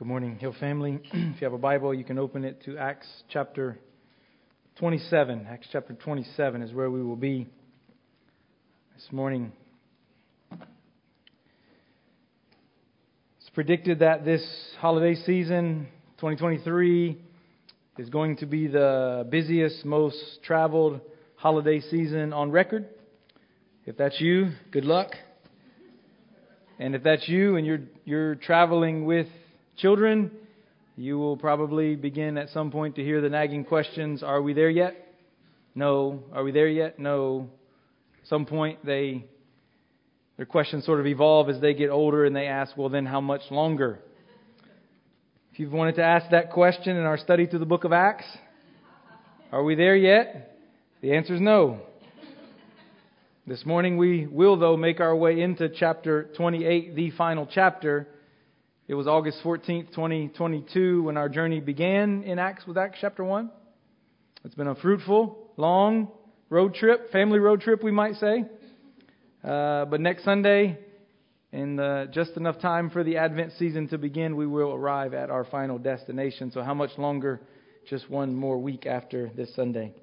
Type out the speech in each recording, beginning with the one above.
Good morning, Hill family. if you have a Bible, you can open it to Acts chapter 27. Acts chapter 27 is where we will be this morning. It's predicted that this holiday season, 2023, is going to be the busiest, most traveled holiday season on record. If that's you, good luck. And if that's you and you're, you're traveling with Children, you will probably begin at some point to hear the nagging questions Are we there yet? No. Are we there yet? No. At some point, they, their questions sort of evolve as they get older and they ask, Well, then how much longer? If you've wanted to ask that question in our study through the book of Acts, are we there yet? The answer is no. This morning we will, though, make our way into chapter 28, the final chapter. It was August 14th, 2022, when our journey began in Acts with Acts chapter 1. It's been a fruitful, long road trip, family road trip, we might say. Uh, but next Sunday, in uh, just enough time for the Advent season to begin, we will arrive at our final destination. So, how much longer? Just one more week after this Sunday.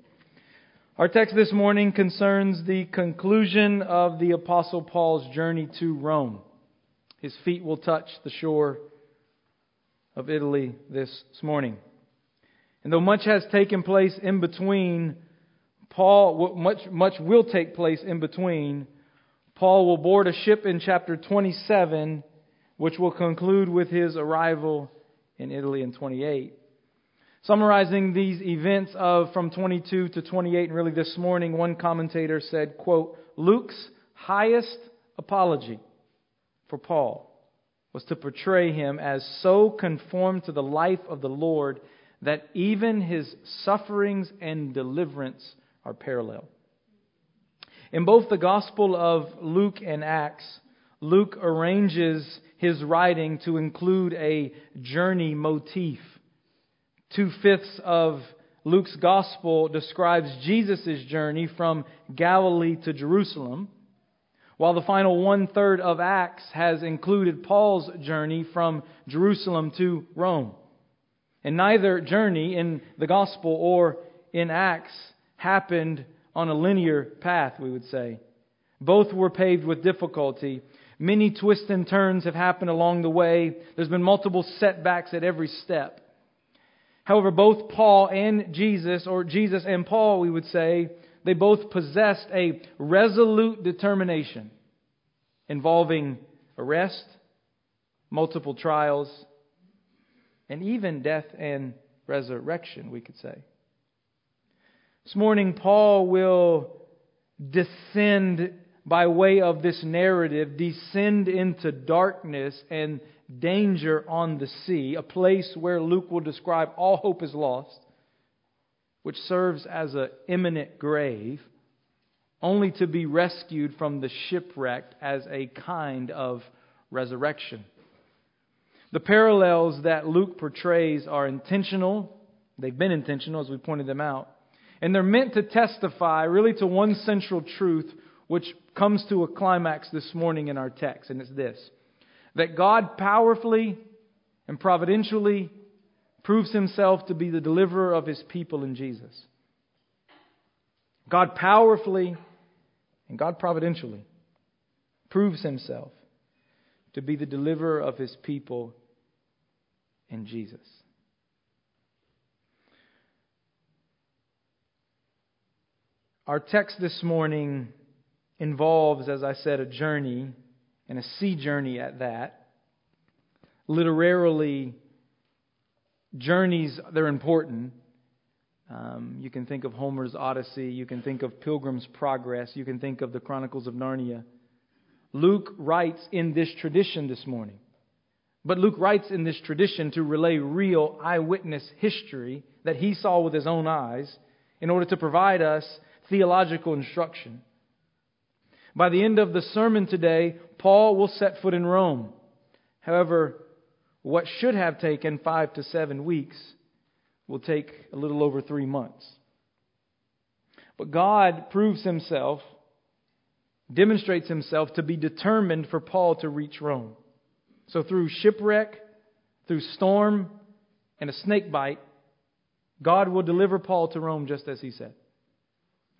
Our text this morning concerns the conclusion of the Apostle Paul's journey to Rome. His feet will touch the shore of Italy this morning. And though much has taken place in between, Paul, much, much will take place in between, Paul will board a ship in chapter 27, which will conclude with his arrival in Italy in 28. Summarizing these events of from 22 to 28, and really this morning, one commentator said, quote, Luke's highest apology for Paul was to portray him as so conformed to the life of the Lord that even his sufferings and deliverance are parallel. In both the Gospel of Luke and Acts, Luke arranges his writing to include a journey motif. Two fifths of Luke's Gospel describes Jesus' journey from Galilee to Jerusalem while the final one third of Acts has included Paul's journey from Jerusalem to Rome. And neither journey in the Gospel or in Acts happened on a linear path, we would say. Both were paved with difficulty. Many twists and turns have happened along the way. There's been multiple setbacks at every step. However, both Paul and Jesus, or Jesus and Paul, we would say, they both possessed a resolute determination involving arrest, multiple trials, and even death and resurrection, we could say. This morning, Paul will descend by way of this narrative, descend into darkness and danger on the sea, a place where Luke will describe all hope is lost which serves as an imminent grave, only to be rescued from the shipwreck as a kind of resurrection. The parallels that Luke portrays are intentional. They've been intentional as we pointed them out. And they're meant to testify really to one central truth which comes to a climax this morning in our text, and it's this that God powerfully and providentially proves himself to be the deliverer of his people in Jesus. God powerfully and God providentially proves himself to be the deliverer of his people in Jesus. Our text this morning involves, as I said, a journey, and a sea journey at that. Literarily, journeys, they're important. Um, you can think of Homer's Odyssey. You can think of Pilgrim's Progress. You can think of the Chronicles of Narnia. Luke writes in this tradition this morning. But Luke writes in this tradition to relay real eyewitness history that he saw with his own eyes in order to provide us theological instruction. By the end of the sermon today, Paul will set foot in Rome. However, what should have taken five to seven weeks will take a little over three months. But God proves himself, demonstrates himself to be determined for Paul to reach Rome. So through shipwreck, through storm and a snake bite, God will deliver Paul to Rome just as he said.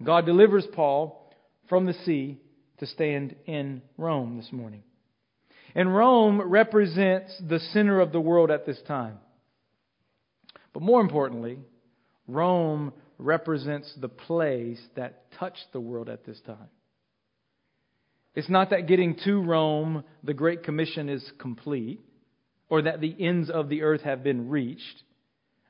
God delivers Paul from the sea to stand in Rome this morning. And Rome represents the center of the world at this time. But more importantly, Rome represents the place that touched the world at this time. It's not that getting to Rome, the Great Commission, is complete, or that the ends of the earth have been reached.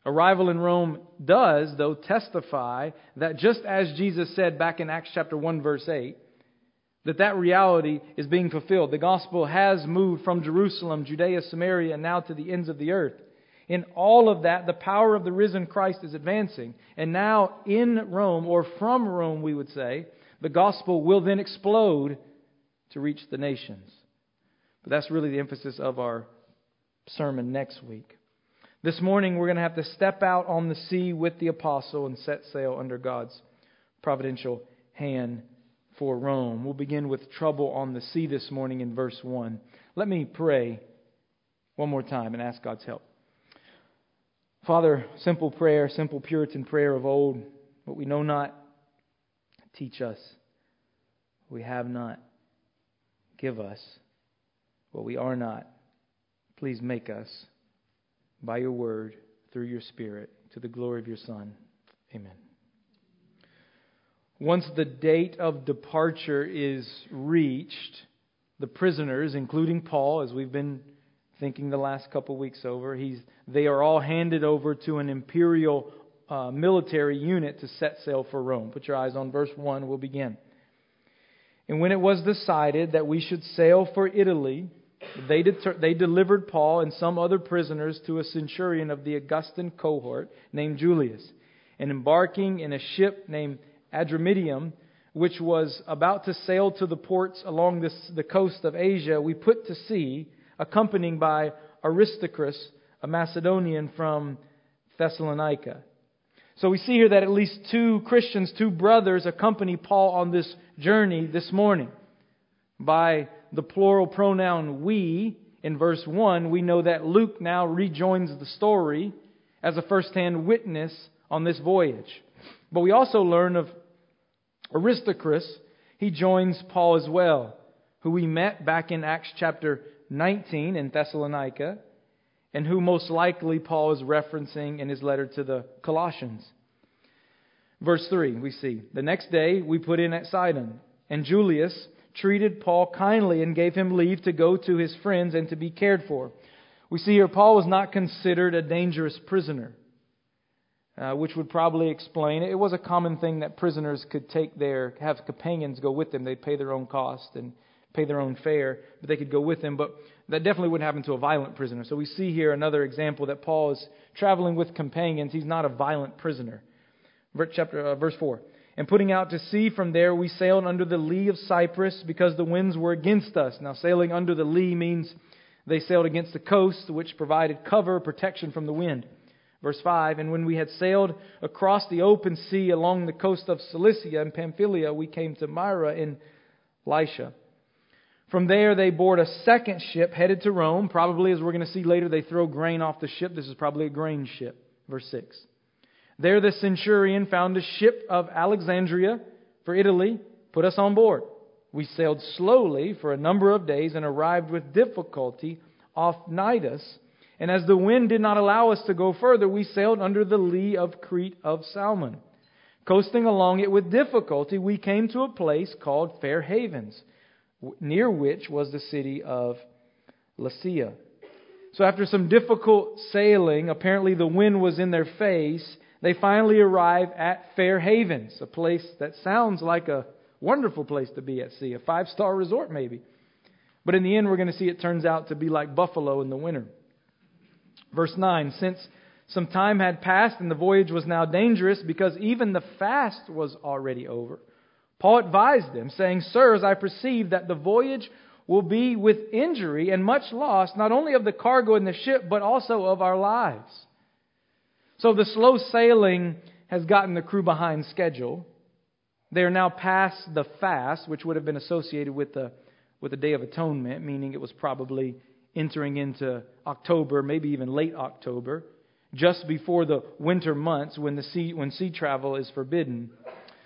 Arrival in Rome does, though, testify that just as Jesus said back in Acts chapter 1 verse 8, that that reality is being fulfilled. The gospel has moved from Jerusalem, Judea, Samaria, and now to the ends of the earth. In all of that, the power of the risen Christ is advancing. And now in Rome, or from Rome, we would say, the gospel will then explode to reach the nations. But that's really the emphasis of our sermon next week. This morning, we're going to have to step out on the sea with the apostle and set sail under God's providential hand for Rome. We'll begin with trouble on the sea this morning in verse 1. Let me pray one more time and ask God's help. Father, simple prayer, simple Puritan prayer of old, what we know not, teach us. What we have not, give us. What we are not, please make us by your word, through your Spirit, to the glory of your Son. Amen. Once the date of departure is reached, the prisoners, including Paul, as we've been thinking the last couple weeks over, he's, they are all handed over to an imperial uh, military unit to set sail for Rome. Put your eyes on verse 1, we'll begin. And when it was decided that we should sail for Italy, they, deter- they delivered Paul and some other prisoners to a centurion of the Augustan cohort named Julius. And embarking in a ship named Adramyttium, which was about to sail to the ports along this, the coast of Asia, we put to sea, accompanied by Aristarchus, a Macedonian from Thessalonica. So we see here that at least two Christians, two brothers, accompany Paul on this journey this morning by the plural pronoun we in verse 1, we know that Luke now rejoins the story as a first hand witness on this voyage. But we also learn of Aristarchus. He joins Paul as well, who we met back in Acts chapter 19 in Thessalonica, and who most likely Paul is referencing in his letter to the Colossians. Verse 3, we see, The next day we put in at Sidon, and Julius, treated Paul kindly and gave him leave to go to his friends and to be cared for. We see here Paul was not considered a dangerous prisoner, uh, which would probably explain it. was a common thing that prisoners could take their, have companions go with them. They'd pay their own cost and pay their own fare, but they could go with them. But that definitely wouldn't happen to a violent prisoner. So we see here another example that Paul is traveling with companions. He's not a violent prisoner. Verse, Chapter, uh, verse 4. And putting out to sea from there, we sailed under the lee of Cyprus because the winds were against us. Now, sailing under the lee means they sailed against the coast, which provided cover, protection from the wind. Verse 5 And when we had sailed across the open sea along the coast of Cilicia and Pamphylia, we came to Myra in Lycia. From there, they board a second ship headed to Rome. Probably, as we're going to see later, they throw grain off the ship. This is probably a grain ship. Verse 6. There the centurion found a ship of Alexandria for Italy, put us on board. We sailed slowly for a number of days and arrived with difficulty off Cnidus. And as the wind did not allow us to go further, we sailed under the lee of Crete of Salmone. Coasting along it with difficulty, we came to a place called Fair Havens, near which was the city of Lasea. So after some difficult sailing, apparently the wind was in their face, they finally arrive at Fair Havens, a place that sounds like a wonderful place to be at sea, a five star resort maybe. But in the end, we're going to see it turns out to be like Buffalo in the winter. Verse 9 Since some time had passed and the voyage was now dangerous because even the fast was already over, Paul advised them, saying, Sirs, I perceive that the voyage will be with injury and much loss, not only of the cargo in the ship, but also of our lives. So the slow sailing has gotten the crew behind schedule. They are now past the fast, which would have been associated with the, with the Day of Atonement, meaning it was probably entering into October, maybe even late October, just before the winter months when, the sea, when sea travel is forbidden.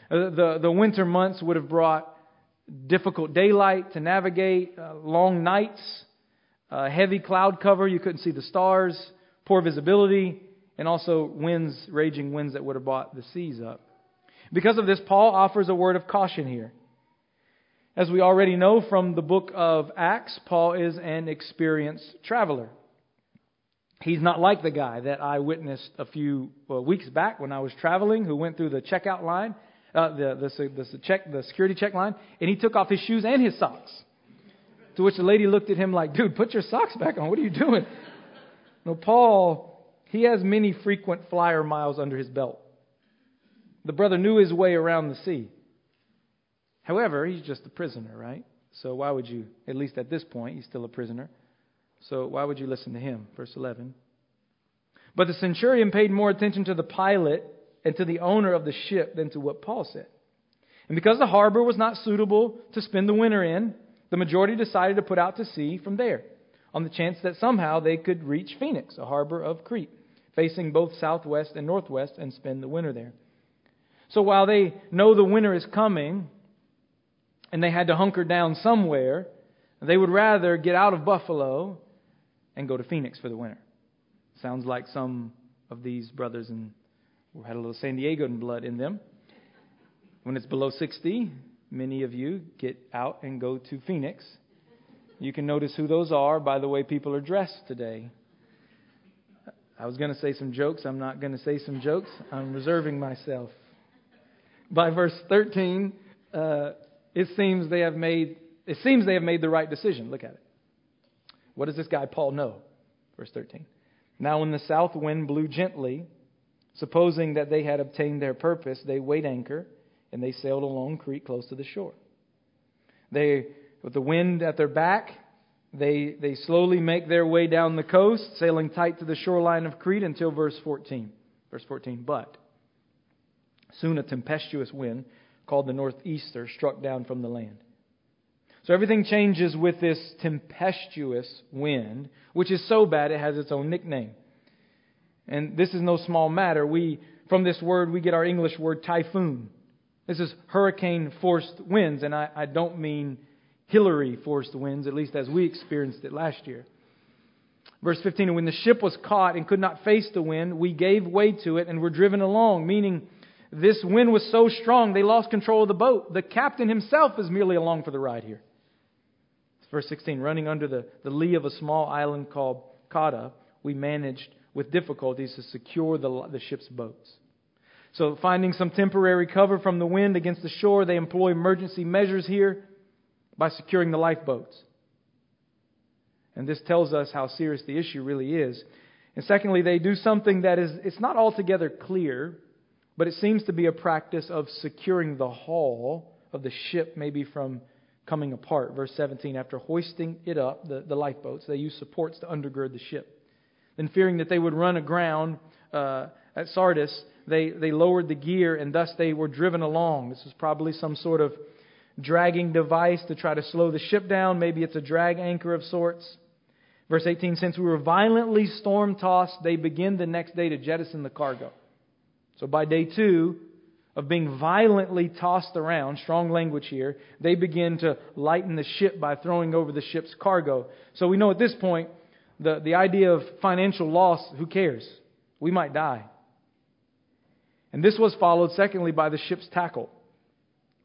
Uh, the, the winter months would have brought difficult daylight to navigate, uh, long nights, uh, heavy cloud cover, you couldn't see the stars, poor visibility, and also winds, raging winds that would have brought the seas up. Because of this, Paul offers a word of caution here. As we already know from the book of Acts, Paul is an experienced traveler. He's not like the guy that I witnessed a few uh, weeks back when I was traveling who went through the checkout line, uh, the, the, the, check, the security check line, and he took off his shoes and his socks. To which the lady looked at him like, dude, put your socks back on. What are you doing? No, Paul, he has many frequent flyer miles under his belt. The brother knew his way around the sea. However, he's just a prisoner, right? So why would you, at least at this point, he's still a prisoner. So why would you listen to him? Verse 11. But the centurion paid more attention to the pilot and to the owner of the ship than to what Paul said. And because the harbor was not suitable to spend the winter in, the majority decided to put out to sea from there, on the chance that somehow they could reach Phoenix, a harbor of Crete, facing both southwest and northwest, and spend the winter there. So while they know the winter is coming, and they had to hunker down somewhere, they would rather get out of Buffalo and go to Phoenix for the winter. Sounds like some of these brothers and had a little San Diego blood in them. When it's below 60, many of you get out and go to Phoenix. You can notice who those are by the way people are dressed today. I was going to say some jokes. I'm not going to say some jokes. I'm reserving myself. By verse 13, uh, it seems they have made it seems they have made the right decision. Look at it. What does this guy Paul know? Verse 13. Now when the south wind blew gently, supposing that they had obtained their purpose, they weighed anchor and they sailed along Crete close to the shore. They with the wind at their back, they they slowly make their way down the coast, sailing tight to the shoreline of Crete until verse 14. Verse 14. But soon a tempestuous wind called the northeaster struck down from the land. So everything changes with this tempestuous wind, which is so bad it has its own nickname. And this is no small matter. We, from this word, we get our English word typhoon. This is hurricane forced winds, and I, I don't mean Hilary forced winds, at least as we experienced it last year. Verse 15, and when the ship was caught and could not face the wind, we gave way to it and were driven along, meaning this wind was so strong they lost control of the boat. The captain himself is merely along for the ride here. Verse 16 running under the, the lee of a small island called Cauda, we managed with difficulties to secure the, the ship's boats. So, finding some temporary cover from the wind against the shore, they employ emergency measures here by securing the lifeboats. And this tells us how serious the issue really is. And secondly, they do something that is it's not altogether clear, but it seems to be a practice of securing the hull of the ship, maybe from coming apart. Verse 17 After hoisting it up, the, the lifeboats, they used supports to undergird the ship. Then, fearing that they would run aground uh, at Syrtis, they, they lowered the gear and thus they were driven along. This was probably some sort of dragging device to try to slow the ship down. Maybe it's a drag anchor of sorts. Verse 18 Since we were violently storm tossed, they begin the next day to jettison the cargo. So by day two of being violently tossed around, strong language here, they begin to lighten the ship by throwing over the ship's cargo. So we know at this point the, the idea of financial loss, who cares? We might die. And this was followed, secondly, by the ship's tackle.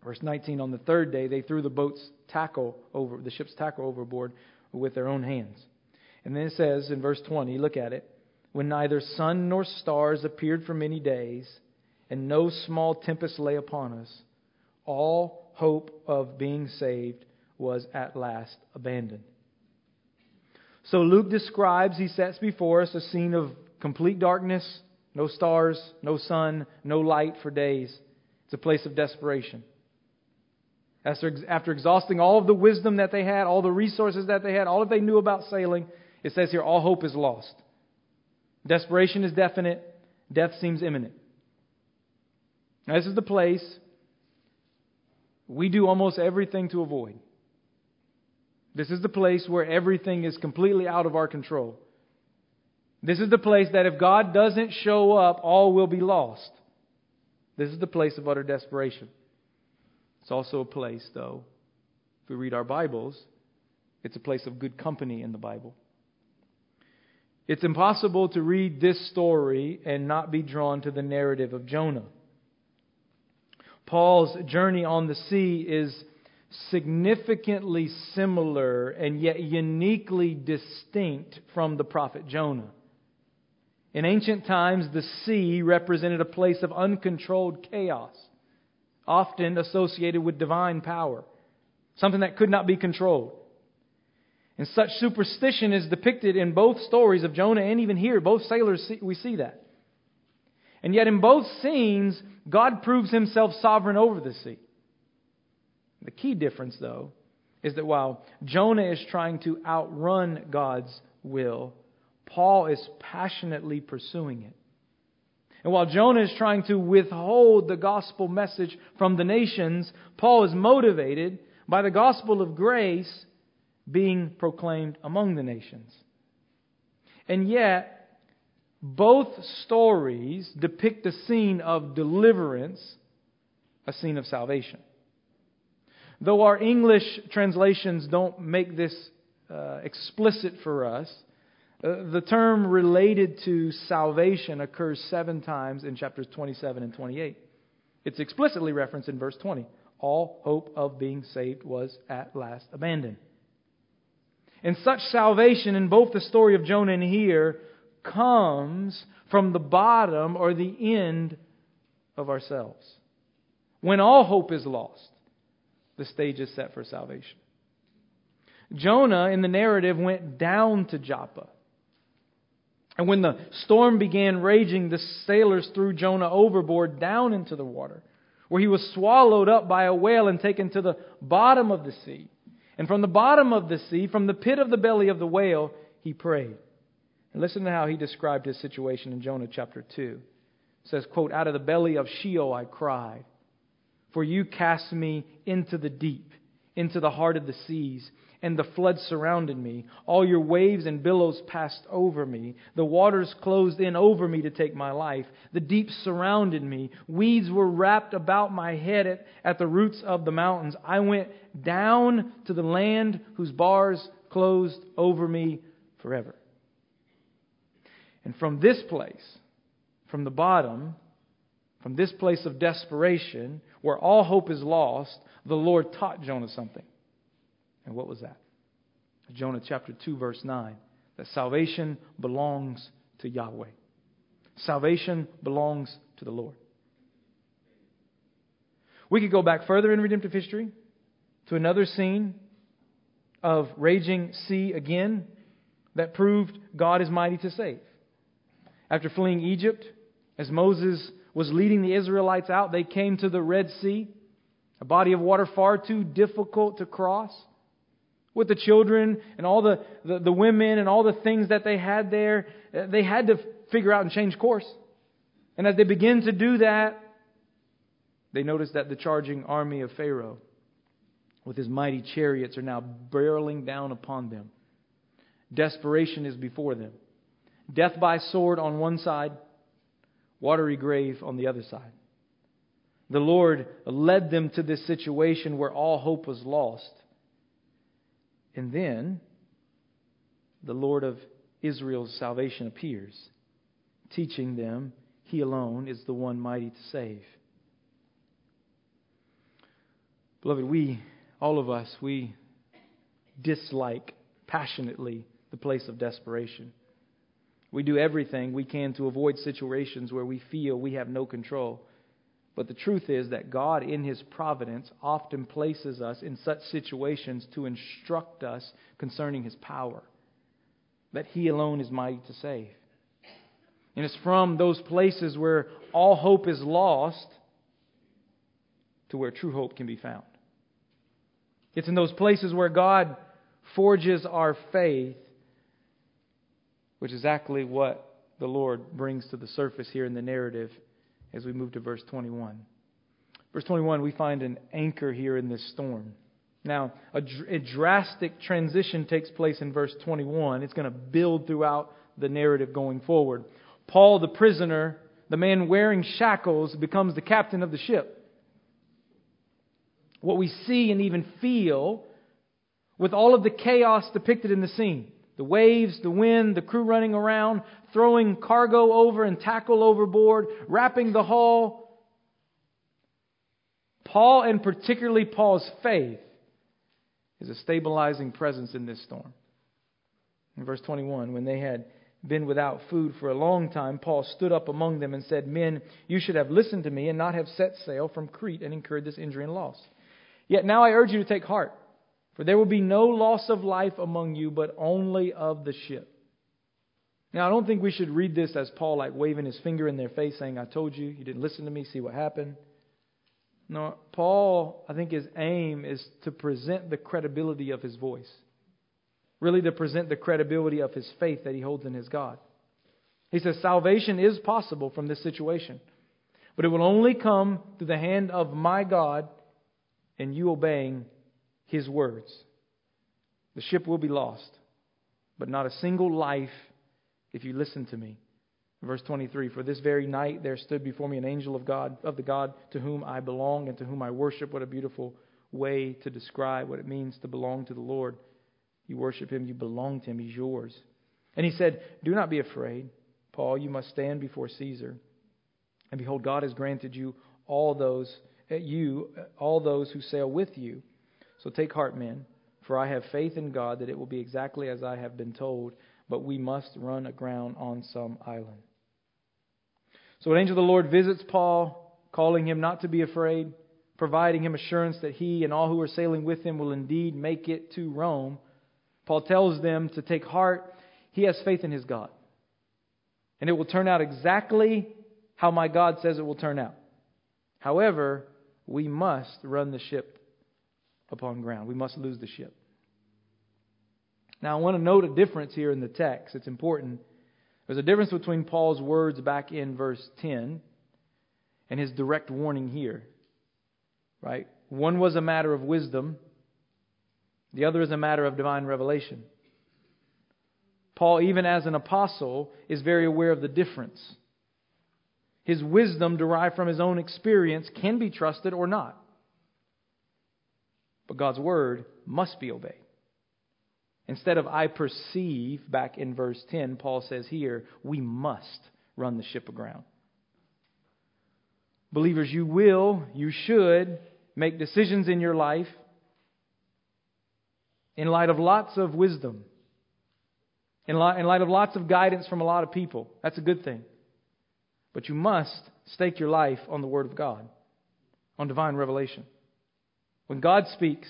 Verse 19, on the third day, they threw the boat's tackle over, the ship's tackle overboard with their own hands. And then it says in verse 20, look at it when neither sun nor stars appeared for many days, and no small tempest lay upon us, all hope of being saved was at last abandoned. So Luke describes, he sets before us a scene of complete darkness, no stars, no sun, no light for days. It's a place of desperation. After, after exhausting all of the wisdom that they had, all the resources that they had, all that they knew about sailing, it says here, all hope is lost. Desperation is definite, death seems imminent. Now, this is the place we do almost everything to avoid. This is the place where everything is completely out of our control. This is the place that if God doesn't show up, all will be lost. This is the place of utter desperation. It's also a place, though, if we read our Bibles, it's a place of good company in the Bible. It's impossible to read this story and not be drawn to the narrative of Jonah. Paul's journey on the sea is significantly similar and yet uniquely distinct from the prophet Jonah. In ancient times, the sea represented a place of uncontrolled chaos, often associated with divine power, something that could not be controlled. And such superstition is depicted in both stories of Jonah and even here. Both sailors, see, we see that. And yet, in both scenes, God proves himself sovereign over the sea. The key difference, though, is that while Jonah is trying to outrun God's will, Paul is passionately pursuing it. And while Jonah is trying to withhold the gospel message from the nations, Paul is motivated by the gospel of grace being proclaimed among the nations. And yet, both stories depict a scene of deliverance, a scene of salvation. Though our English translations don't make this uh, explicit for us, uh, the term related to salvation occurs seven times in chapters 27 and 28. It's explicitly referenced in verse 20. All hope of being saved was at last abandoned. And such salvation in both the story of Jonah and here comes from the bottom or the end of ourselves. When all hope is lost, the stage is set for salvation. Jonah, in the narrative, went down to Joppa. And when the storm began raging, the sailors threw Jonah overboard down into the water, where he was swallowed up by a whale and taken to the bottom of the sea. And from the bottom of the sea, from the pit of the belly of the whale, he prayed. And listen to how he described his situation in Jonah chapter 2. It says, quote, Out of the belly of Sheol I cried, for you cast me into the deep, into the heart of the seas and the flood surrounded me. All your waves and billows passed over me. The waters closed in over me to take my life. The deep surrounded me. Weeds were wrapped about my head at, at the roots of the mountains. I went down to the land whose bars closed over me forever. And from this place, from the bottom, from this place of desperation, where all hope is lost, the Lord taught Jonah something. And what was that? Jonah chapter 2, verse 9. That salvation belongs to Yahweh. Salvation belongs to the Lord. We could go back further in redemptive history to another scene of raging sea again that proved God is mighty to save. After fleeing Egypt, as Moses was leading the Israelites out, they came to the Red Sea, a body of water far too difficult to cross with the children and all the, the, the, women and all the things that they had there, uh, they had to figure out and change course. And as they begin to do that, they notice that the charging army of Pharaoh with his mighty chariots are now barreling down upon them. Desperation is before them. Death by sword on one side, watery grave on the other side. The Lord led them to this situation where all hope was lost. And then the Lord of Israel's salvation appears, teaching them he alone is the one mighty to save. Beloved, we, all of us, we dislike passionately the place of desperation. We do everything we can to avoid situations where we feel we have no control. But the truth is that God, in His providence, often places us in such situations to instruct us concerning His power, that He alone is mighty to save. And it's from those places where all hope is lost to where true hope can be found. It's in those places where God forges our faith, which is exactly what the Lord brings to the surface here in the narrative as we move to verse 21. Verse 21, we find an anchor here in this storm. Now, a, a drastic transition takes place in verse 21. It's going to build throughout the narrative going forward. Paul, the prisoner, the man wearing shackles, becomes the captain of the ship. What we see and even feel with all of the chaos depicted in the scene the waves, the wind, the crew running around, throwing cargo over and tackle overboard, wrapping the hull. Paul, and particularly Paul's faith, is a stabilizing presence in this storm. In verse 21, when they had been without food for a long time, Paul stood up among them and said, Men, you should have listened to me and not have set sail from Crete and incurred this injury and loss. Yet now I urge you to take heart, for there will be no loss of life among you, but only of the ship. Now, I don't think we should read this as Paul like waving his finger in their face saying, I told you, you didn't listen to me, see what happened. No, Paul, I think his aim is to present the credibility of his voice, really to present the credibility of his faith that he holds in his God. He says salvation is possible from this situation, but it will only come through the hand of my God and you obeying his words. The ship will be lost, but not a single life if you listen to me. Verse 23 For this very night there stood before me an angel of God, of the God to whom I belong and to whom I worship. What a beautiful way to describe what it means to belong to the Lord. You worship him, you belong to him, he's yours. And he said, Do not be afraid, Paul, you must stand before Caesar. And behold, God has granted you all those eh, you eh, all those who sail with you. So take heart, men, for I have faith in God that it will be exactly as I have been told, but we must run aground on some island. So an angel of the Lord visits Paul, calling him not to be afraid, providing him assurance that he and all who are sailing with him will indeed make it to Rome. Paul tells them to take heart. He has faith in his God. And it will turn out exactly how my God says it will turn out. However, we must run the ship upon ground. We must lose the ship. Now, I want to note a difference here in the text. It's important. There's a difference between Paul's words back in verse 10 and his direct warning here. Right? One was a matter of wisdom, the other is a matter of divine revelation. Paul, even as an apostle, is very aware of the difference. His wisdom, derived from his own experience, can be trusted or not. But God's word must be obeyed. Instead of I perceive, back in verse 10, Paul says here, we must run the ship aground. Believers, you will, you should make decisions in your life in light of lots of wisdom, in light, in light of lots of guidance from a lot of people. That's a good thing. But you must stake your life on the Word of God, on divine revelation. When God speaks,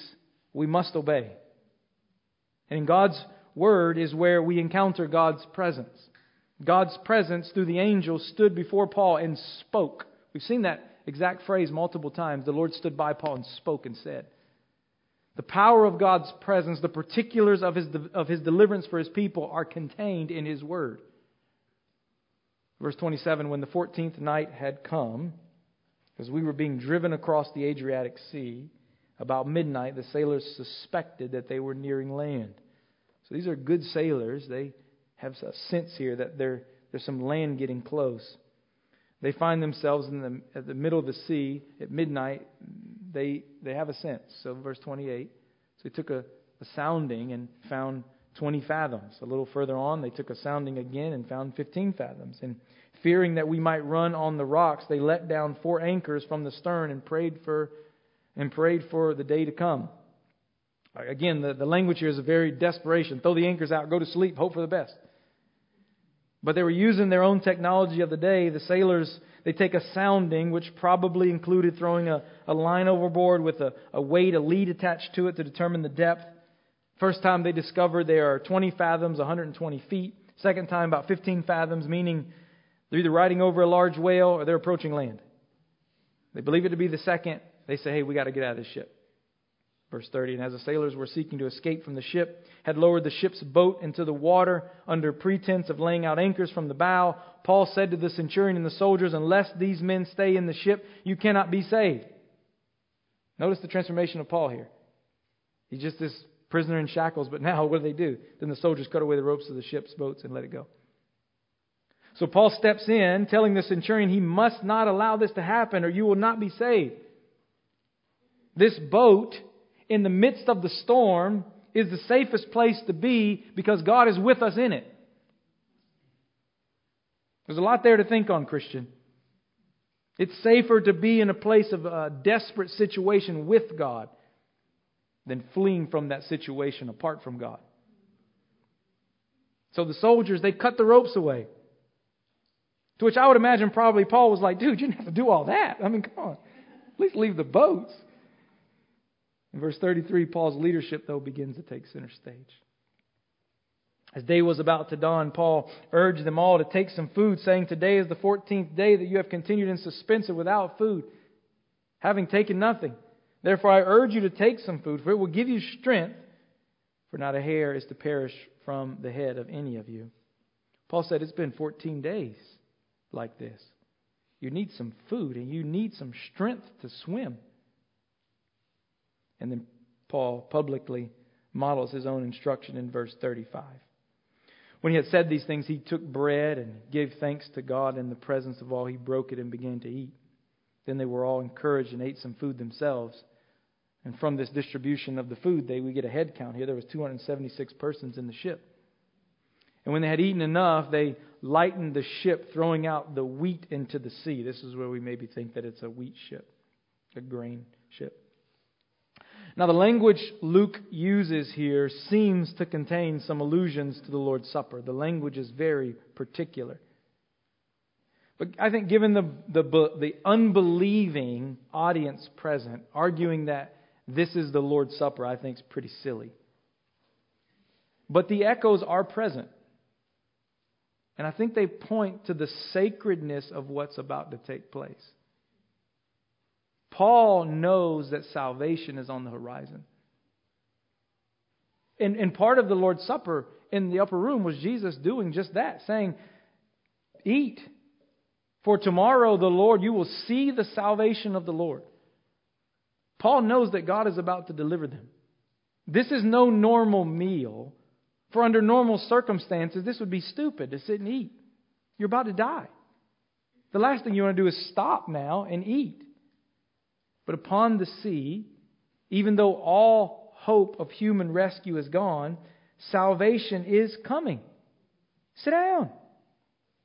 we must obey. And God's Word is where we encounter God's presence. God's presence through the angel stood before Paul and spoke. We've seen that exact phrase multiple times. The Lord stood by Paul and spoke and said. The power of God's presence, the particulars of his, of his deliverance for his people are contained in his word. Verse 27 When the 14th night had come, as we were being driven across the Adriatic Sea, about midnight, the sailors suspected that they were nearing land. So these are good sailors. They have a sense here that there's some land getting close. They find themselves in the, at the middle of the sea at midnight. They, they have a sense. So, verse 28. So they took a, a sounding and found 20 fathoms. A little further on, they took a sounding again and found 15 fathoms. And fearing that we might run on the rocks, they let down four anchors from the stern and prayed for and prayed for the day to come. Again, the, the language here is a very desperation. Throw the anchors out, go to sleep, hope for the best. But they were using their own technology of the day. The sailors, they take a sounding, which probably included throwing a, a line overboard with a, a weight, a lead attached to it to determine the depth. First time they discovered there are 20 fathoms, 120 feet. Second time, about 15 fathoms, meaning they're either riding over a large whale or they're approaching land. They believe it to be the second. They say, hey, we got to get out of this ship. Verse 30 And as the sailors were seeking to escape from the ship, had lowered the ship's boat into the water under pretense of laying out anchors from the bow, Paul said to the centurion and the soldiers, Unless these men stay in the ship, you cannot be saved. Notice the transformation of Paul here. He's just this prisoner in shackles, but now what do they do? Then the soldiers cut away the ropes of the ship's boats and let it go. So Paul steps in, telling the centurion he must not allow this to happen or you will not be saved. This boat, in the midst of the storm, is the safest place to be because God is with us in it. There's a lot there to think on, Christian. It's safer to be in a place of a desperate situation with God than fleeing from that situation apart from God. So the soldiers, they cut the ropes away. To which I would imagine probably Paul was like, dude, you didn't have to do all that. I mean, come on. At least leave the boats. In verse 33, Paul's leadership, though, begins to take center stage. As day was about to dawn, Paul urged them all to take some food, saying, Today is the 14th day that you have continued in suspense and without food, having taken nothing. Therefore, I urge you to take some food, for it will give you strength, for not a hair is to perish from the head of any of you. Paul said, It's been 14 days like this. You need some food and you need some strength to swim. And then Paul publicly models his own instruction in verse 35. When he had said these things, he took bread and gave thanks to God in the presence of all. He broke it and began to eat. Then they were all encouraged and ate some food themselves. And from this distribution of the food, they we get a head count here. There was 276 persons in the ship. And when they had eaten enough, they lightened the ship, throwing out the wheat into the sea. This is where we maybe think that it's a wheat ship, a grain ship. Now, the language Luke uses here seems to contain some allusions to the Lord's Supper. The language is very particular. But I think, given the, the, the unbelieving audience present, arguing that this is the Lord's Supper, I think is pretty silly. But the echoes are present. And I think they point to the sacredness of what's about to take place. Paul knows that salvation is on the horizon. And, and part of the Lord's Supper in the upper room was Jesus doing just that, saying, Eat, for tomorrow the Lord, you will see the salvation of the Lord. Paul knows that God is about to deliver them. This is no normal meal. For under normal circumstances, this would be stupid to sit and eat. You're about to die. The last thing you want to do is stop now and eat. But upon the sea, even though all hope of human rescue is gone, salvation is coming. Sit down,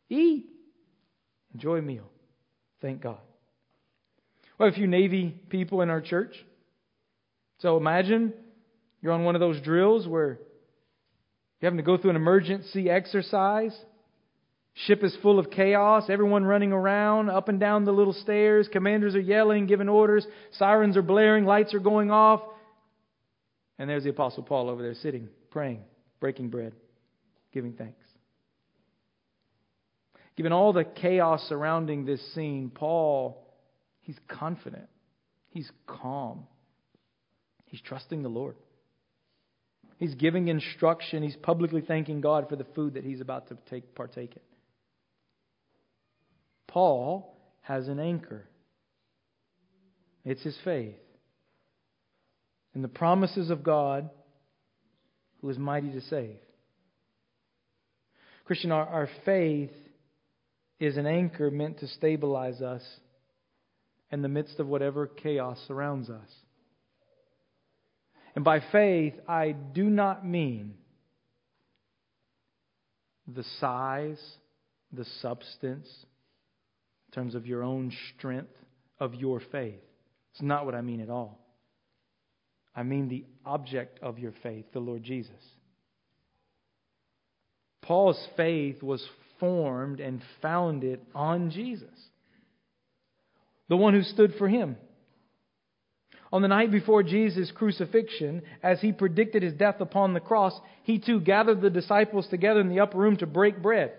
eat, enjoy a meal. Thank God. Well, a few Navy people in our church. So imagine you're on one of those drills where you're having to go through an emergency exercise. Ship is full of chaos, everyone running around up and down the little stairs. Commanders are yelling, giving orders. Sirens are blaring, lights are going off. And there's the Apostle Paul over there sitting, praying, breaking bread, giving thanks. Given all the chaos surrounding this scene, Paul, he's confident, he's calm, he's trusting the Lord. He's giving instruction. He's publicly thanking God for the food that he's about to take, partake in. Paul has an anchor. It's his faith. And the promises of God who is mighty to save. Christian, our, our faith is an anchor meant to stabilize us in the midst of whatever chaos surrounds us. And by faith, I do not mean the size, the substance, in terms of your own strength of your faith. It's not what I mean at all. I mean the object of your faith, the Lord Jesus. Paul's faith was formed and founded on Jesus, the one who stood for him. On the night before Jesus' crucifixion, as he predicted his death upon the cross, he too gathered the disciples together in the upper room to break bread,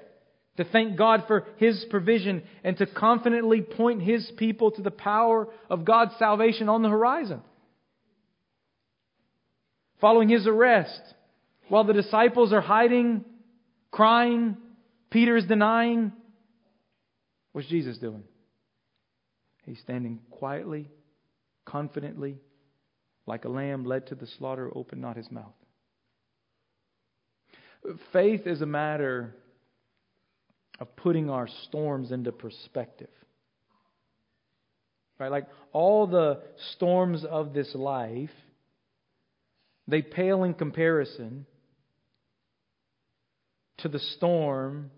to thank God for his provision, and to confidently point his people to the power of God's salvation on the horizon. Following his arrest, while the disciples are hiding, crying, Peter is denying, what's Jesus doing? He's standing quietly confidently, like a lamb led to the slaughter, opened not his mouth. Faith is a matter of putting our storms into perspective. Right? Like all the storms of this life, they pale in comparison to the storm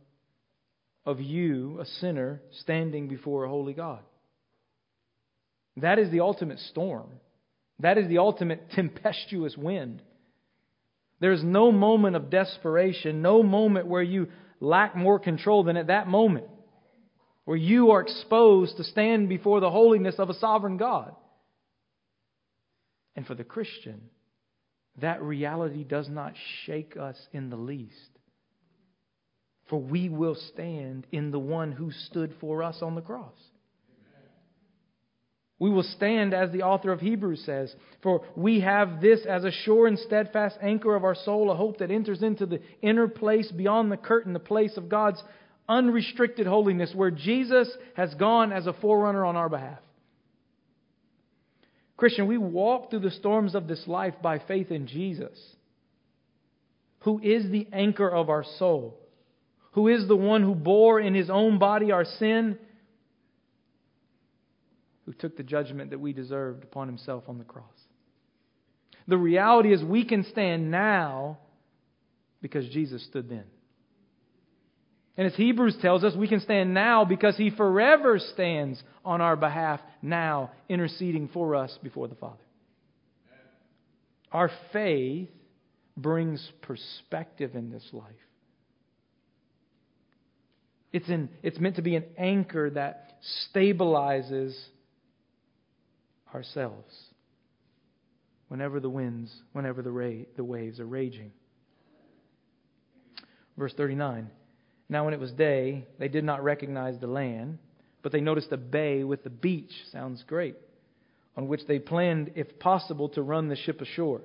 of you, a sinner, standing before a holy God. That is the ultimate storm. That is the ultimate tempestuous wind. There's no moment of desperation, no moment where you lack more control than at that moment, where you are exposed to stand before the holiness of a sovereign God. And for the Christian, that reality does not shake us in the least. For we will stand in the one who stood for us on the cross. We will stand, as the author of Hebrews says, for we have this as a sure and steadfast anchor of our soul, a hope that enters into the inner place beyond the curtain, the place of God's unrestricted holiness, where Jesus has gone as a forerunner on our behalf. Christian, we walk through the storms of this life by faith in Jesus, who is the anchor of our soul, who is the one who bore in his own body our sin who took the judgment that we deserved upon himself on the cross. The reality is, we can stand now because Jesus stood then. And as Hebrews tells us, we can stand now because he forever stands on our behalf now, interceding for us before the Father. Our faith brings perspective in this life. It's, in, it's meant to be an anchor that stabilizes ourselves whenever the winds, whenever the, ra- the waves are raging. Verse 39 Now, when it was day, they did not recognize the land, but they noticed a bay with the beach. Sounds great. On which they planned, if possible, to run the ship ashore.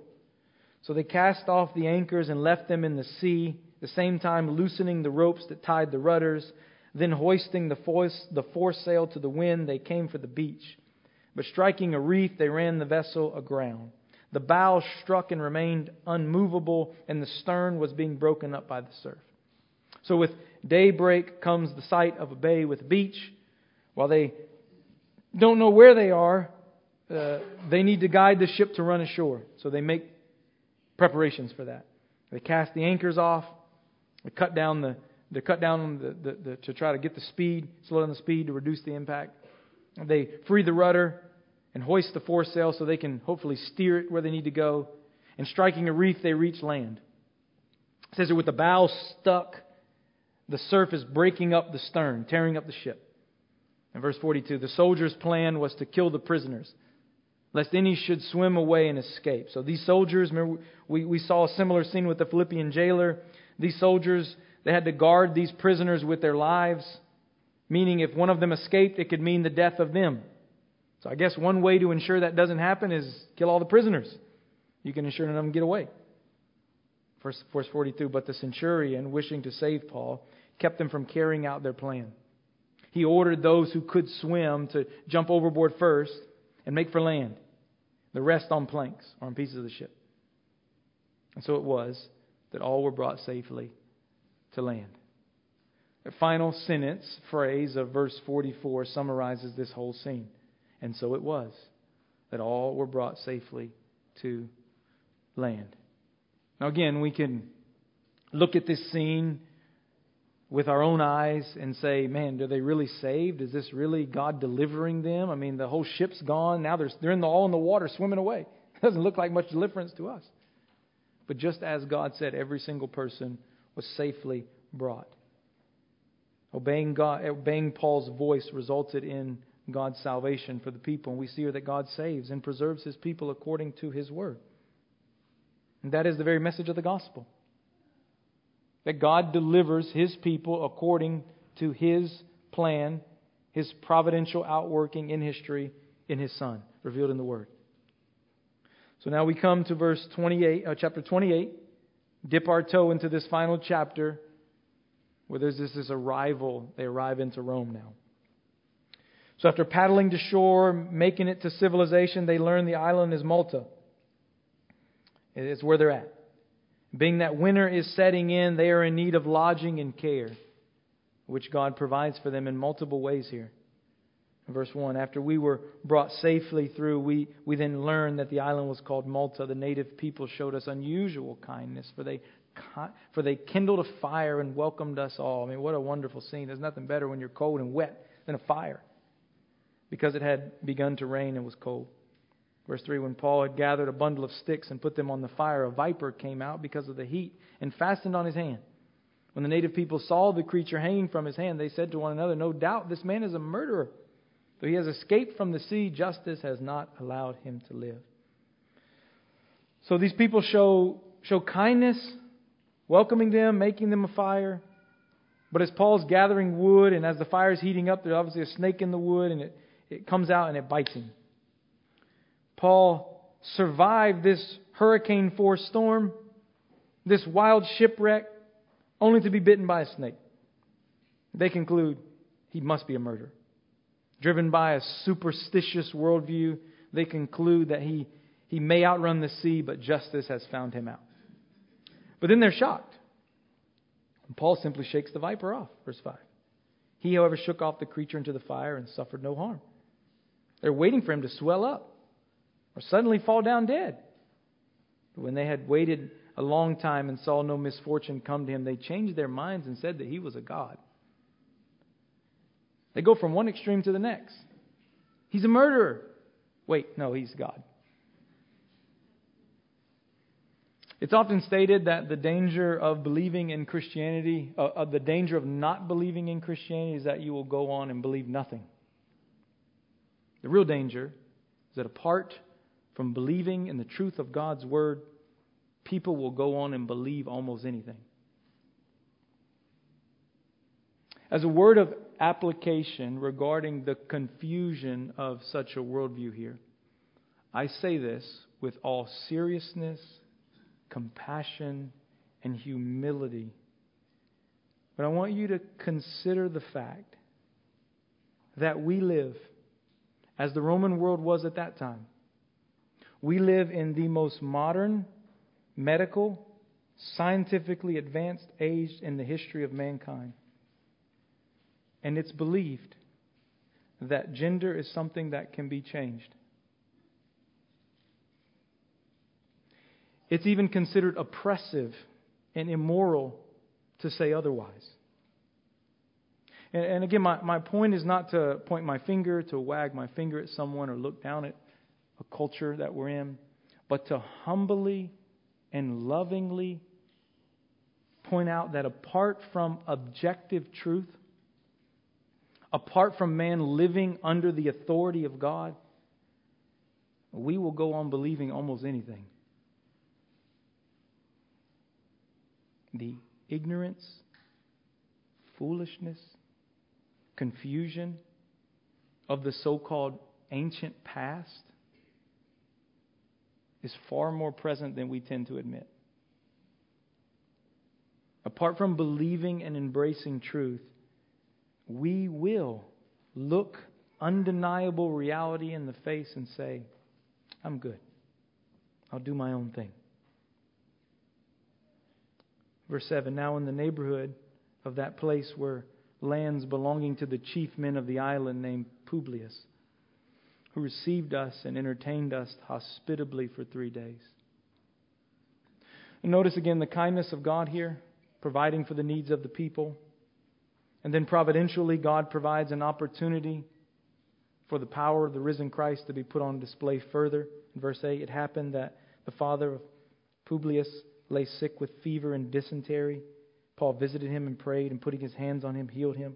So they cast off the anchors and left them in the sea, the same time loosening the ropes that tied the rudders. Then, hoisting the foresail to the wind, they came for the beach. But striking a reef, they ran the vessel aground. The bow struck and remained unmovable, and the stern was being broken up by the surf. So, with daybreak comes the sight of a bay with a beach. While they don't know where they are, uh, they need to guide the ship to run ashore. So, they make preparations for that. They cast the anchors off, they cut down the they cut down the, the, the, to try to get the speed, slow down the speed to reduce the impact. They free the rudder and hoist the foresail so they can hopefully steer it where they need to go. And striking a reef, they reach land. It says that with the bow stuck, the surf is breaking up the stern, tearing up the ship. In verse 42, the soldiers' plan was to kill the prisoners, lest any should swim away and escape. So these soldiers, remember, we, we saw a similar scene with the Philippian jailer. These soldiers, they had to guard these prisoners with their lives meaning if one of them escaped, it could mean the death of them. So I guess one way to ensure that doesn't happen is kill all the prisoners. You can ensure none of them get away. Verse, verse 42 But the centurion, wishing to save Paul, kept them from carrying out their plan. He ordered those who could swim to jump overboard first and make for land, the rest on planks or on pieces of the ship. And so it was that all were brought safely to land. The final sentence, phrase of verse 44 summarizes this whole scene. And so it was that all were brought safely to land. Now, again, we can look at this scene with our own eyes and say, man, are they really saved? Is this really God delivering them? I mean, the whole ship's gone. Now they're, they're in the, all in the water swimming away. It doesn't look like much deliverance to us. But just as God said, every single person was safely brought. Obeying, God, obeying Paul's voice resulted in God's salvation for the people. And we see here that God saves and preserves his people according to his word. And that is the very message of the gospel. That God delivers his people according to his plan, his providential outworking in history in his Son, revealed in the Word. So now we come to verse 28, uh, chapter 28, dip our toe into this final chapter where there's this, this arrival. They arrive into Rome now. So after paddling to shore, making it to civilization, they learn the island is Malta. It's where they're at. Being that winter is setting in, they are in need of lodging and care, which God provides for them in multiple ways here. Verse 1 After we were brought safely through, we, we then learned that the island was called Malta. The native people showed us unusual kindness, for they, for they kindled a fire and welcomed us all. I mean, what a wonderful scene. There's nothing better when you're cold and wet than a fire, because it had begun to rain and was cold. Verse 3 When Paul had gathered a bundle of sticks and put them on the fire, a viper came out because of the heat and fastened on his hand. When the native people saw the creature hanging from his hand, they said to one another, No doubt this man is a murderer. Though he has escaped from the sea, justice has not allowed him to live. So these people show, show kindness, welcoming them, making them a fire. But as Paul's gathering wood and as the fire is heating up, there's obviously a snake in the wood and it, it comes out and it bites him. Paul survived this hurricane force storm, this wild shipwreck, only to be bitten by a snake. They conclude he must be a murderer. Driven by a superstitious worldview, they conclude that he, he may outrun the sea, but justice has found him out. But then they're shocked. And Paul simply shakes the viper off, verse 5. He, however, shook off the creature into the fire and suffered no harm. They're waiting for him to swell up or suddenly fall down dead. But when they had waited a long time and saw no misfortune come to him, they changed their minds and said that he was a god. They go from one extreme to the next. He's a murderer. Wait, no, he's God. It's often stated that the danger of believing in Christianity, uh, uh, the danger of not believing in Christianity, is that you will go on and believe nothing. The real danger is that apart from believing in the truth of God's Word, people will go on and believe almost anything. As a word of application regarding the confusion of such a worldview here, I say this with all seriousness, compassion, and humility. But I want you to consider the fact that we live, as the Roman world was at that time, we live in the most modern, medical, scientifically advanced age in the history of mankind. And it's believed that gender is something that can be changed. It's even considered oppressive and immoral to say otherwise. And, and, again, my, my point is not to point my finger, to wag my finger at someone, or look down at a culture that we're in, but to humbly and lovingly point out that apart from objective truth, apart from man living under the authority of God, we will go on believing almost anything. The ignorance, foolishness, confusion of the so called ancient past is far more present than we tend to admit. Apart from believing and embracing truth, we will look undeniable reality in the face and say, I'm good. I'll do my own thing. Verse 7 Now in the neighborhood of that place were lands belonging to the chief men of the island named Publius who received us and entertained us hospitably for three days. Notice again the kindness of God here, providing for the needs of the people. And then providentially, God provides an opportunity for the power of the risen Christ to be put on display further. In verse 8, it happened that the father of Publius lay sick with fever and dysentery. Paul visited him and prayed, and putting his hands on him, healed him.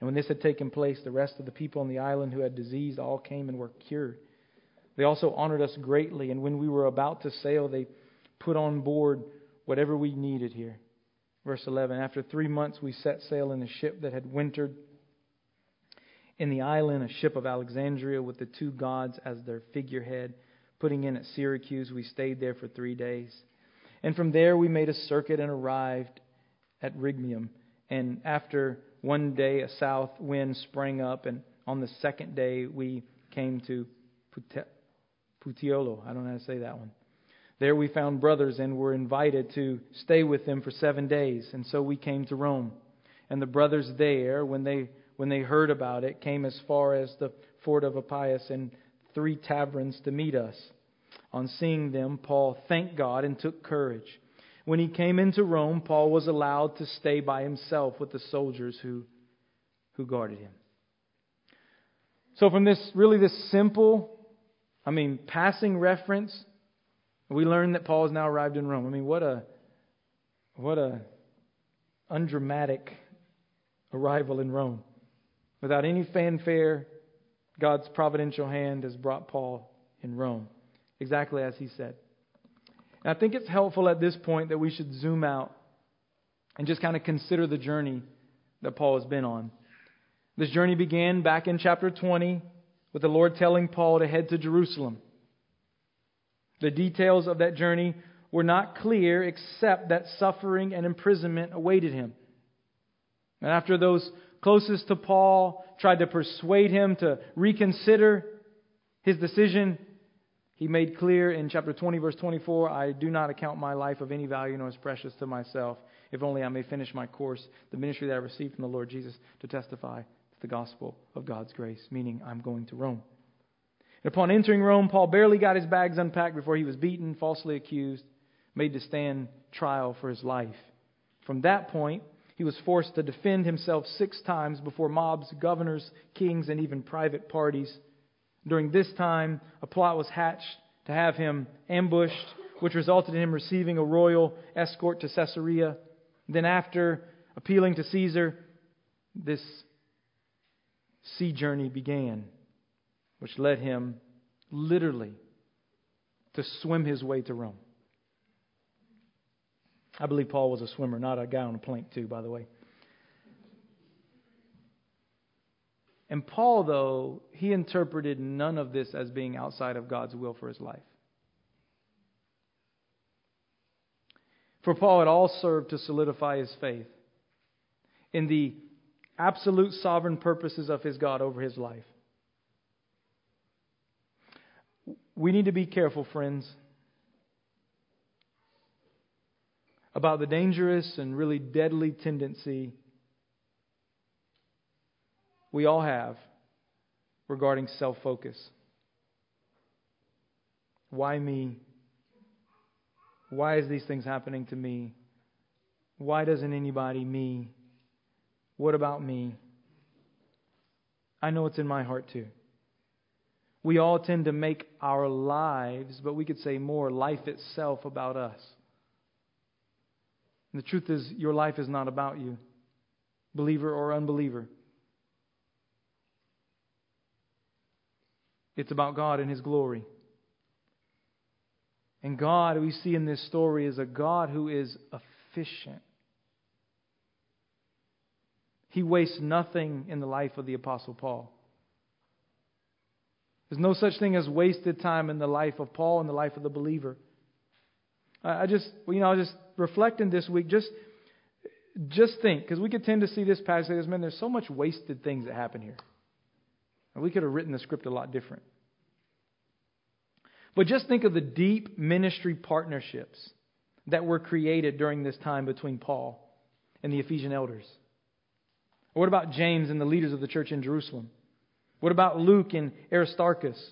And when this had taken place, the rest of the people on the island who had disease all came and were cured. They also honored us greatly, and when we were about to sail, they put on board whatever we needed here. Verse 11 After three months, we set sail in a ship that had wintered in the island, a ship of Alexandria with the two gods as their figurehead. Putting in at Syracuse, we stayed there for three days. And from there, we made a circuit and arrived at Rhegium. And after one day a south wind sprang up, and on the second day we came to Putiolo. I don't know how to say that one. There we found brothers and were invited to stay with them for seven days, and so we came to Rome. And the brothers there, when they when they heard about it, came as far as the fort of Appius and three taverns to meet us. On seeing them, Paul thanked God and took courage. When he came into Rome, Paul was allowed to stay by himself with the soldiers who, who guarded him. So, from this really this simple, I mean, passing reference, we learn that Paul has now arrived in Rome. I mean, what a what a undramatic arrival in Rome. Without any fanfare, God's providential hand has brought Paul in Rome, exactly as he said. And I think it's helpful at this point that we should zoom out and just kind of consider the journey that Paul has been on. This journey began back in chapter 20 with the Lord telling Paul to head to Jerusalem. The details of that journey were not clear except that suffering and imprisonment awaited him. And after those closest to Paul tried to persuade him to reconsider his decision, he made clear in chapter 20, verse 24 I do not account my life of any value nor as precious to myself, if only I may finish my course, the ministry that I received from the Lord Jesus to testify to the gospel of God's grace, meaning I'm going to Rome. And upon entering Rome, Paul barely got his bags unpacked before he was beaten, falsely accused, made to stand trial for his life. From that point, he was forced to defend himself six times before mobs, governors, kings, and even private parties. During this time, a plot was hatched to have him ambushed, which resulted in him receiving a royal escort to Caesarea. Then, after appealing to Caesar, this sea journey began, which led him literally to swim his way to Rome. I believe Paul was a swimmer, not a guy on a plank, too, by the way. And Paul, though, he interpreted none of this as being outside of God's will for his life. For Paul, it all served to solidify his faith in the absolute sovereign purposes of his God over his life. We need to be careful, friends, about the dangerous and really deadly tendency we all have regarding self focus. Why me? Why is these things happening to me? Why doesn't anybody me? What about me? I know it's in my heart too. We all tend to make our lives, but we could say more, life itself about us. And the truth is, your life is not about you, believer or unbeliever. It's about God and His glory. And God, we see in this story, is a God who is efficient. He wastes nothing in the life of the Apostle Paul. There's no such thing as wasted time in the life of Paul and the life of the believer. I just, you know, I was just reflecting this week. Just, just think, because we could tend to see this passage as, man, there's so much wasted things that happen here. We could have written the script a lot different. But just think of the deep ministry partnerships that were created during this time between Paul and the Ephesian elders. What about James and the leaders of the church in Jerusalem? What about Luke and Aristarchus?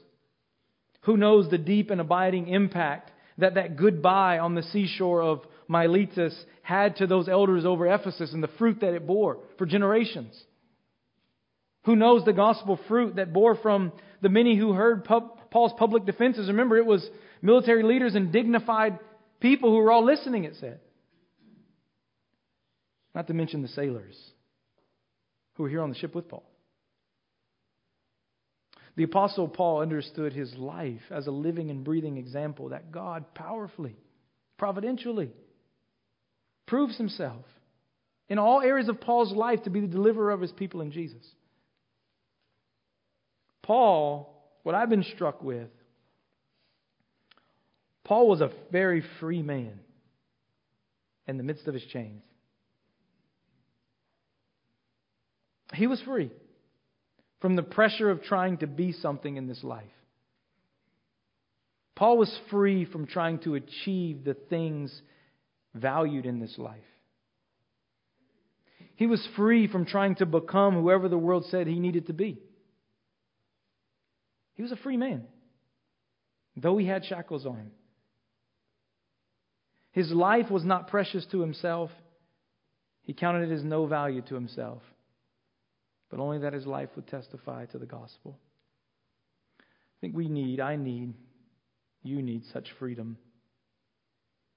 Who knows the deep and abiding impact that that goodbye on the seashore of Miletus had to those elders over Ephesus and the fruit that it bore for generations. Who knows the gospel fruit that bore from the many who heard Paul's public defenses? Remember, it was military leaders and dignified people who were all listening, it said. Not to mention the sailors who were here on the ship with Paul. The Apostle Paul understood his life as a living and breathing example that God powerfully, providentially, proves himself in all areas of Paul's life to be the deliverer of his people in Jesus. Paul, what I've been struck with, Paul was a very free man in the midst of his chains. He was free from the pressure of trying to be something in this life. Paul was free from trying to achieve the things valued in this life. He was free from trying to become whoever the world said he needed to be. He was a free man, though he had shackles on him. His life was not precious to himself. He counted it as no value to himself, but only that his life would testify to the gospel. I think we need, I need, you need such freedom.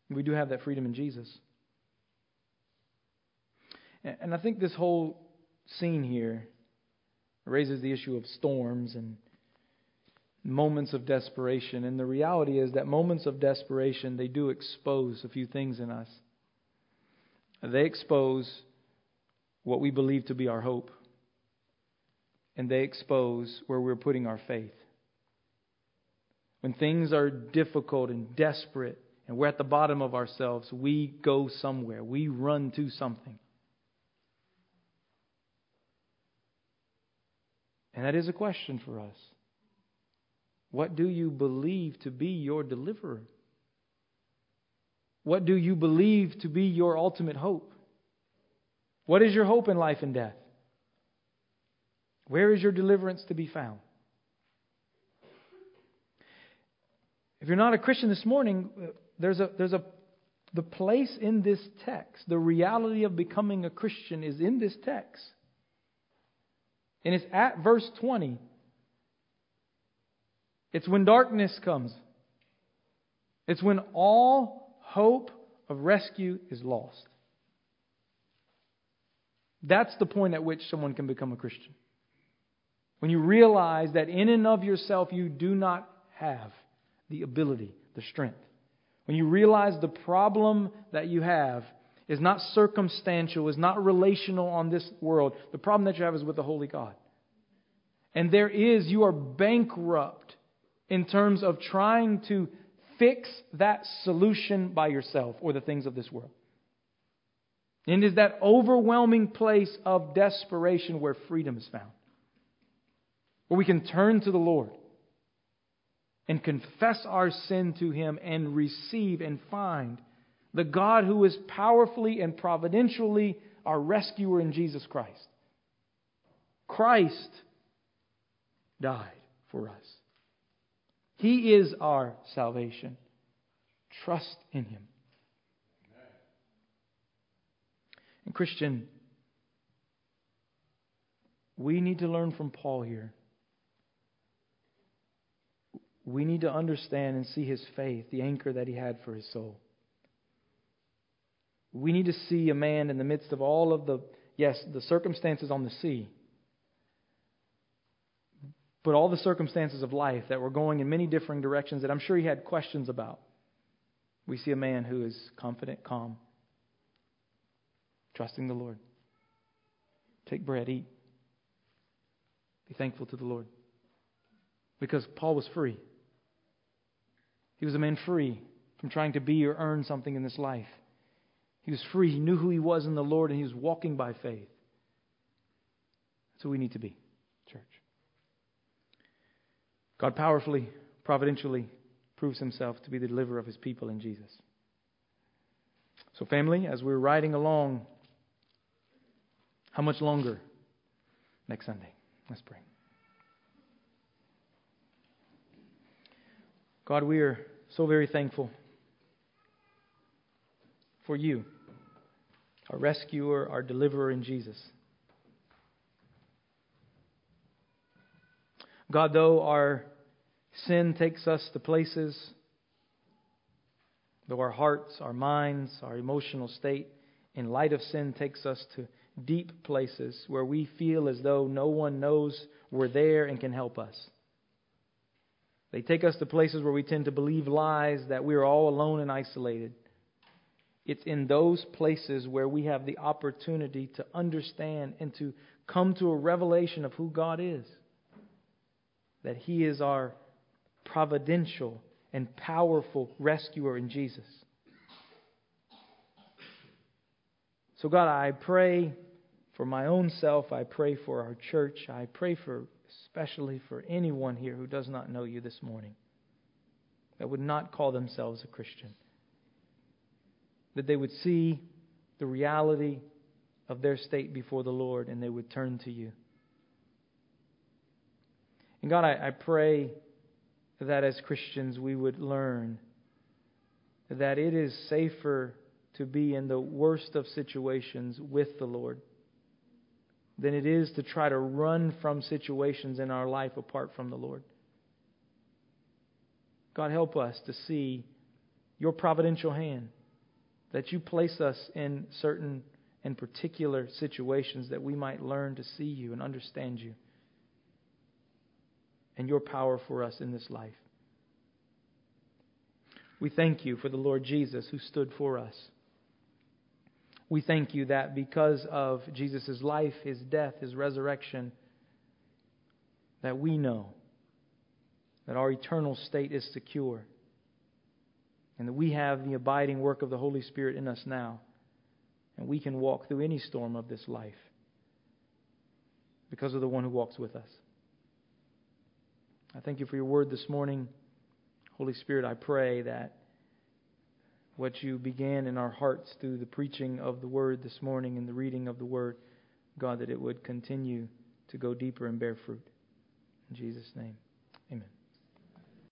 We do have that freedom in Jesus. And I think this whole scene here raises the issue of storms and moments of desperation. And the reality is that moments of desperation, they do expose a few things in us. They expose what we believe to be our hope, and they expose where we're putting our faith. When things are difficult and desperate, and we're at the bottom of ourselves, we go somewhere, we run to something. And that is a question for us. What do you believe to be your deliverer? What do you believe to be your ultimate hope? What is your hope in life and death? Where is your deliverance to be found? If you're not a Christian this morning, there's a, there's a, the place in this text, the reality of becoming a Christian is in this text. And it's at verse 20. It's when darkness comes. It's when all hope of rescue is lost. That's the point at which someone can become a Christian. When you realize that in and of yourself you do not have the ability, the strength. When you realize the problem that you have is not circumstantial, is not relational on this world. The problem that you have is with the Holy God. And there is, you are bankrupt in terms of trying to fix that solution by yourself or the things of this world. And it is that overwhelming place of desperation where freedom is found. Where we can turn to the Lord and confess our sin to Him and receive and find the God who is powerfully and providentially our rescuer in Jesus Christ. Christ died for us. He is our salvation. Trust in Him. And, Christian, we need to learn from Paul here. We need to understand and see his faith, the anchor that he had for his soul. We need to see a man in the midst of all of the, yes, the circumstances on the sea, but all the circumstances of life that were going in many different directions that I'm sure he had questions about. We see a man who is confident, calm, trusting the Lord. Take bread, eat. Be thankful to the Lord. Because Paul was free. He was a man free from trying to be or earn something in this life. He was free. He knew who he was in the Lord, and he was walking by faith. That's who we need to be. God powerfully, providentially proves himself to be the deliverer of his people in Jesus. So, family, as we're riding along, how much longer? Next Sunday. Let's pray. God, we are so very thankful for you, our rescuer, our deliverer in Jesus. God, though our sin takes us to places, though our hearts, our minds, our emotional state, in light of sin, takes us to deep places where we feel as though no one knows we're there and can help us. They take us to places where we tend to believe lies that we are all alone and isolated. It's in those places where we have the opportunity to understand and to come to a revelation of who God is that He is our providential and powerful rescuer in Jesus. So, God, I pray for my own self. I pray for our church. I pray for, especially for anyone here who does not know you this morning. that would not call themselves a Christian. That they would see the reality of their state before the Lord and they would turn to you. And God, I, I pray that as Christians we would learn that it is safer to be in the worst of situations with the Lord than it is to try to run from situations in our life apart from the Lord. God, help us to see your providential hand, that you place us in certain and particular situations that we might learn to see you and understand you and your power for us in this life. We thank you for the Lord Jesus who stood for us. We thank you that because of Jesus' life, his death, his resurrection, that we know that our eternal state is secure and that we have the abiding work of the Holy Spirit in us now. And we can walk through any storm of this life because of the one who walks with us. I thank you for your word this morning. Holy Spirit, I pray that what you began in our hearts through the preaching of the word this morning and the reading of the word, God, that it would continue to go deeper and bear fruit. In Jesus' name.